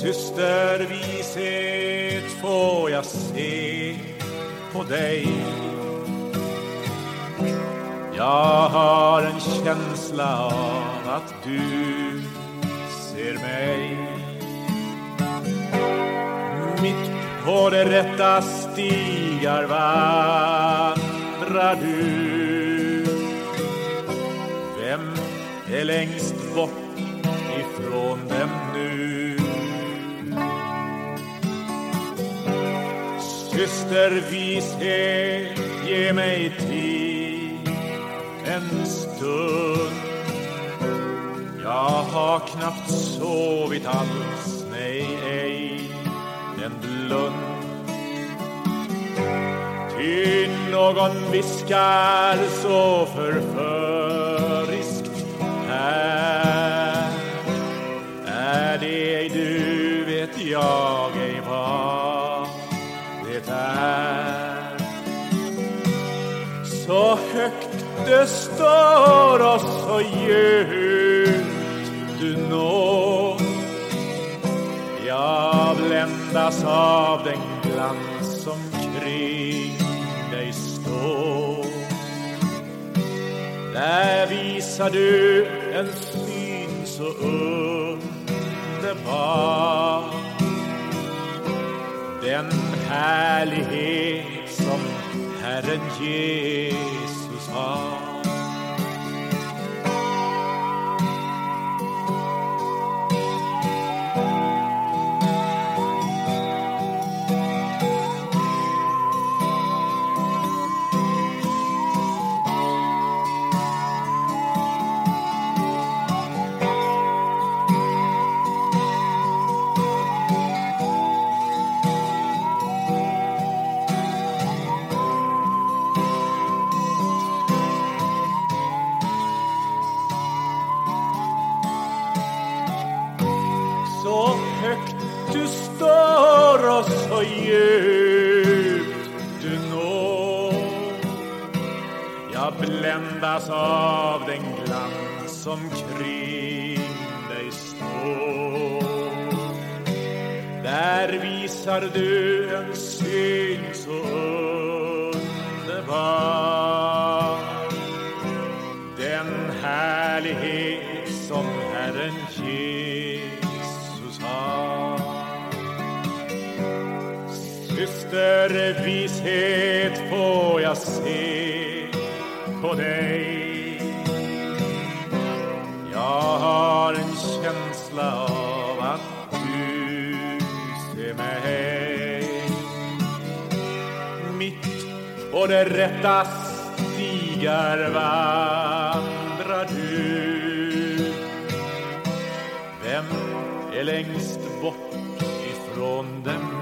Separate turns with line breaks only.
Systervishet får jag se på dig. Jag har en känsla av att du ser mig. Mitt på de rätta stigar vandrar du. Vem är längst bort ifrån dem nu? Systervishet, ge mig tid en stund. Jag har knappt sovit alls, nej, ej en blund. Ty någon viskar så förföriskt det är. Så högt det står och så djupt du når. Jag bländas av den glans som kring dig står. Där visar du en syn så underbar. Den härlighet som Herren Jesus har. Så högt du står och så djupt du når. Jag bländas av den glans som kring dig står. Där visar du en syn så underbar. Den härlighet som Herren ger. Jesus har Systervishet får jag se på dig. Jag har en känsla av att du ser mig. Mitt på det rätta stigar är längst bort ifrån dem